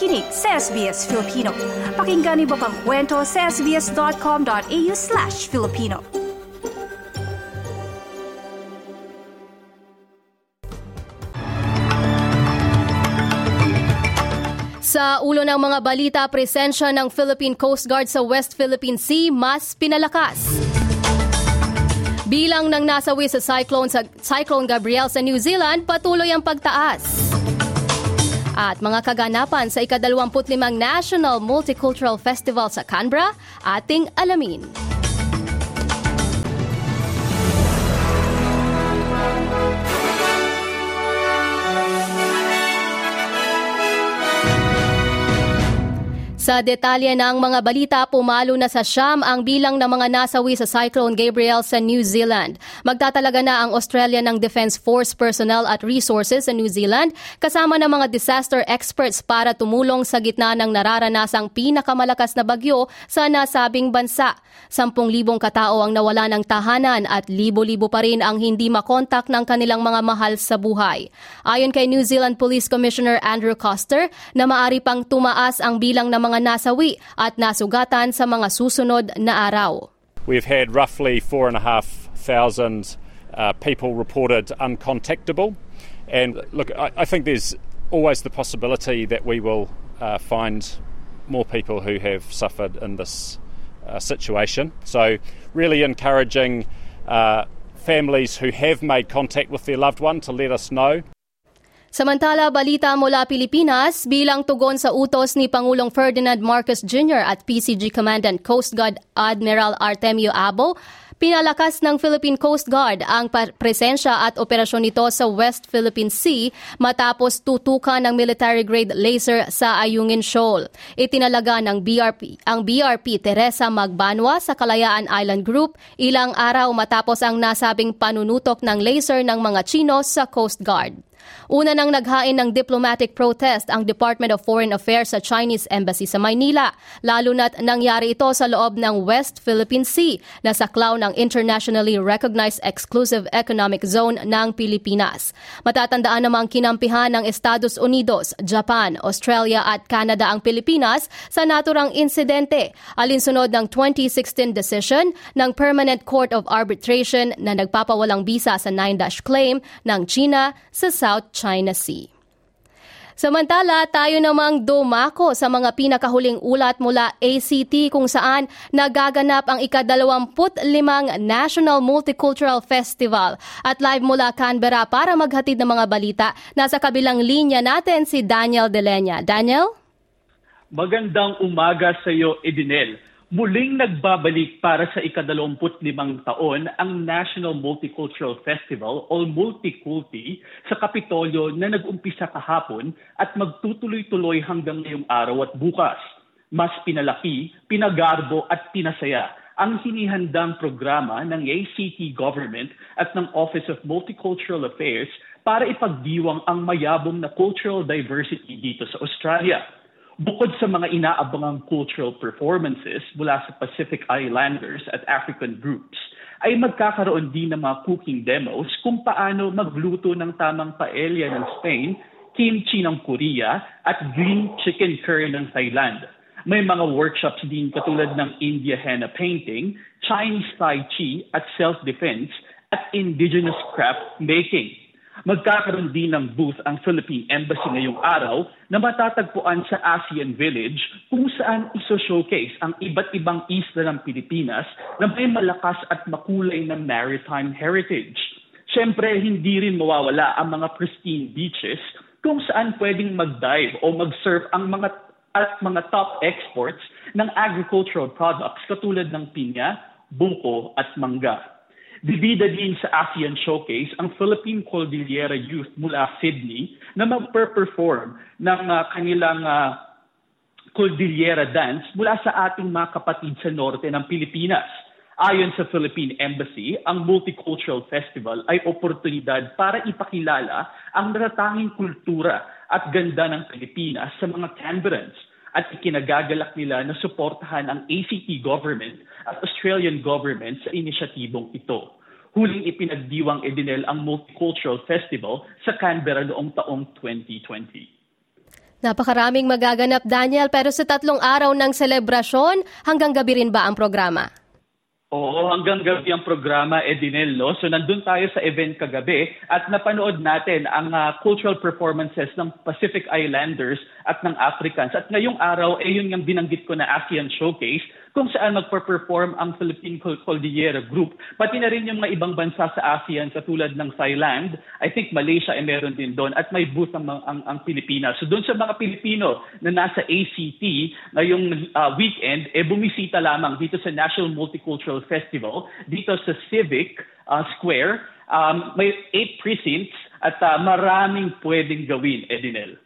nakikinig sa SBS Filipino. Pakinggan niyo pang kwento sa sbs.com.au slash Filipino. Sa ulo ng mga balita, presensya ng Philippine Coast Guard sa West Philippine Sea mas pinalakas. Bilang ng nasawi sa cyclone, sa cyclone Gabriel sa New Zealand, patuloy ang pagtaas. At mga kaganapan sa ika-25 National Multicultural Festival sa Canberra, ating alamin. Sa detalye ng mga balita, pumalo na sa Siyam ang bilang ng mga nasawi sa Cyclone Gabriel sa New Zealand. Magtatalaga na ang Australia ng Defence Force personnel at resources sa New Zealand kasama ng mga disaster experts para tumulong sa gitna ng nararanasang pinakamalakas na bagyo sa nasabing bansa. 10,000 katao ang nawala ng tahanan at libo-libo pa rin ang hindi makontak ng kanilang mga mahal sa buhay. Ayon kay New Zealand Police Commissioner Andrew Coster na maari pang tumaas ang bilang ng mga nasawi at nasugatan sa mga susunod na araw. We've had roughly four and a half thousand uh, people reported uncontactable. And look, I, I, think there's always the possibility that we will uh, find more people who have suffered in this uh, situation. So, really encouraging uh, families who have made contact with their loved one to let us know. Samantala, balita mula Pilipinas bilang tugon sa utos ni Pangulong Ferdinand Marcos Jr. at PCG Commandant Coast Guard Admiral Artemio Abo, Pinalakas ng Philippine Coast Guard ang presensya at operasyon nito sa West Philippine Sea matapos tutukan ng military-grade laser sa Ayungin Shoal. Itinalaga ng BRP, ang BRP Teresa Magbanwa sa Kalayaan Island Group ilang araw matapos ang nasabing panunutok ng laser ng mga Chino sa Coast Guard. Una nang naghain ng diplomatic protest ang Department of Foreign Affairs sa Chinese Embassy sa Maynila, lalo na't nangyari ito sa loob ng West Philippine Sea na saklaw ng internationally recognized exclusive economic zone ng Pilipinas. Matatandaan namang kinampihan ng Estados Unidos, Japan, Australia at Canada ang Pilipinas sa naturang insidente alinsunod ng 2016 decision ng Permanent Court of Arbitration na nagpapawalang bisa sa 9-dash claim ng China sa South China Sea. Samantala, tayo namang dumako sa mga pinakahuling ulat mula ACT kung saan nagaganap ang ika-25 National Multicultural Festival. At live mula Canberra para maghatid ng mga balita, nasa kabilang linya natin si Daniel Delenya. Daniel? Magandang umaga sa iyo, Edinel. Muling nagbabalik para sa ikadalawamput limang taon ang National Multicultural Festival o Multiculti sa Kapitolyo na nag-umpisa kahapon at magtutuloy-tuloy hanggang ngayong araw at bukas. Mas pinalaki, pinagarbo at pinasaya ang hinihandang programa ng ACT Government at ng Office of Multicultural Affairs para ipagdiwang ang mayabong na cultural diversity dito sa Australia. Bukod sa mga inaabangang cultural performances mula sa Pacific Islanders at African groups, ay magkakaroon din ng mga cooking demos kung paano magluto ng tamang paella ng Spain, kimchi ng Korea, at green chicken curry ng Thailand. May mga workshops din katulad ng India henna painting, Chinese Tai Chi at self-defense, at indigenous craft making. Magkakaroon din ng booth ang Philippine Embassy ngayong araw na matatagpuan sa ASEAN Village kung saan iso-showcase ang iba't ibang isla ng Pilipinas na may malakas at makulay na maritime heritage. Siyempre, hindi rin mawawala ang mga pristine beaches kung saan pwedeng mag-dive o mag-surf ang mga at mga top exports ng agricultural products katulad ng pinya, buko at mangga. Bibida din sa ASEAN Showcase ang Philippine Cordillera Youth mula Sydney na mag-perform ng uh, kanilang uh, Cordillera Dance mula sa ating mga kapatid sa norte ng Pilipinas. Ayon sa Philippine Embassy, ang Multicultural Festival ay oportunidad para ipakilala ang natatanging kultura at ganda ng Pilipinas sa mga Canberrans at ikinagagalak nila na suportahan ang ACT government at Australian government sa inisyatibong ito. Huling ipinagdiwang Edinel ang Multicultural Festival sa Canberra noong taong 2020. Napakaraming magaganap, Daniel, pero sa tatlong araw ng selebrasyon, hanggang gabi rin ba ang programa? Oo, hanggang gabi ang programa, Edinel, no? So nandun tayo sa event kagabi at napanood natin ang uh, cultural performances ng Pacific Islanders at ng Africans. At ngayong araw, eh yun yung binanggit ko na ASEAN Showcase kung saan magpa-perform ang Philippine Cordillera Group. Pati na rin yung mga ibang bansa sa ASEAN katulad ng Thailand. I think Malaysia ay meron din doon at may booth ang, ang, ang Pilipinas. So doon sa mga Pilipino na nasa ACT ngayong uh, weekend, eh bumisita lamang dito sa National Multicultural Festival, dito sa Civic uh, Square. Um, may eight precincts at uh, maraming pwedeng gawin, Edinel.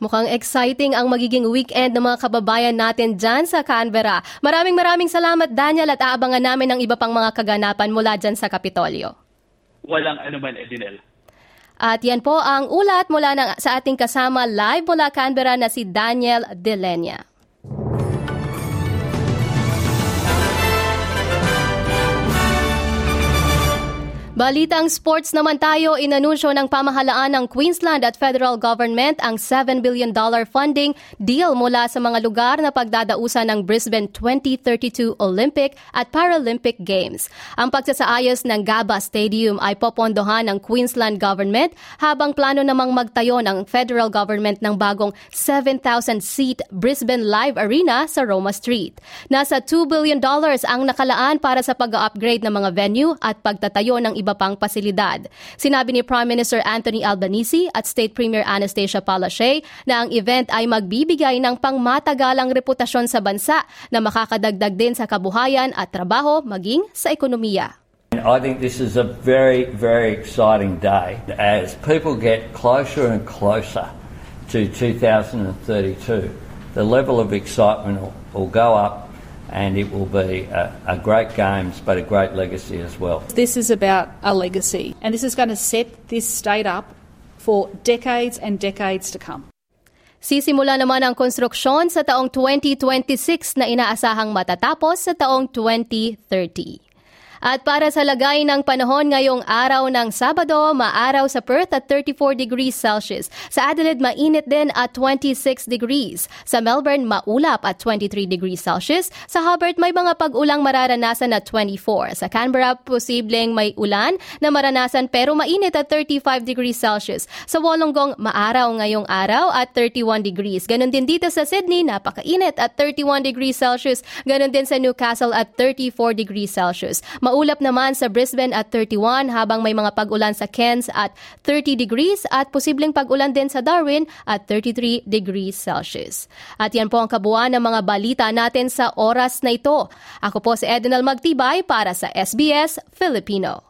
Mukhang exciting ang magiging weekend ng mga kababayan natin dyan sa Canberra. Maraming maraming salamat Daniel at aabangan namin ang iba pang mga kaganapan mula dyan sa Kapitolyo. Walang anuman, Edinel. At yan po ang ulat mula ng, sa ating kasama live mula Canberra na si Daniel Delenia. Balitang sports naman tayo, inanunsyo ng pamahalaan ng Queensland at federal government ang $7 billion funding deal mula sa mga lugar na pagdadausan ng Brisbane 2032 Olympic at Paralympic Games. Ang pagsasaayos ng Gaba Stadium ay popondohan ng Queensland government habang plano namang magtayo ng federal government ng bagong 7,000-seat Brisbane Live Arena sa Roma Street. Nasa $2 billion ang nakalaan para sa pag-upgrade ng mga venue at pagtatayo ng iba iba pang pasilidad. Sinabi ni Prime Minister Anthony Albanese at State Premier Anastasia Palaszczuk na ang event ay magbibigay ng pangmatagalang reputasyon sa bansa na makakadagdag din sa kabuhayan at trabaho maging sa ekonomiya. I think this is a very, very exciting day as people get closer and closer to 2032. The level of excitement will, will go up and it will be a, a, great games but a great legacy as well. This is about a legacy and this is going to set this state up for decades and decades to come. Sisimula naman ang konstruksyon sa taong 2026 na inaasahang matatapos sa taong 2030. At para sa lagay ng panahon ngayong araw ng Sabado, maaraw sa Perth at 34 degrees Celsius. Sa Adelaide, mainit din at 26 degrees. Sa Melbourne, maulap at 23 degrees Celsius. Sa Hobart, may mga pag-ulang mararanasan at 24. Sa Canberra, posibleng may ulan na maranasan pero mainit at 35 degrees Celsius. Sa Wollongong, maaraw ngayong araw at 31 degrees. Ganon din dito sa Sydney, napakainit at 31 degrees Celsius. Ganon din sa Newcastle at 34 degrees Celsius. Maulap naman sa Brisbane at 31 habang may mga pag-ulan sa Cairns at 30 degrees at posibleng pag-ulan din sa Darwin at 33 degrees Celsius. At yan po ang kabuuan ng mga balita natin sa oras na ito. Ako po si Edinal Magtibay para sa SBS Filipino.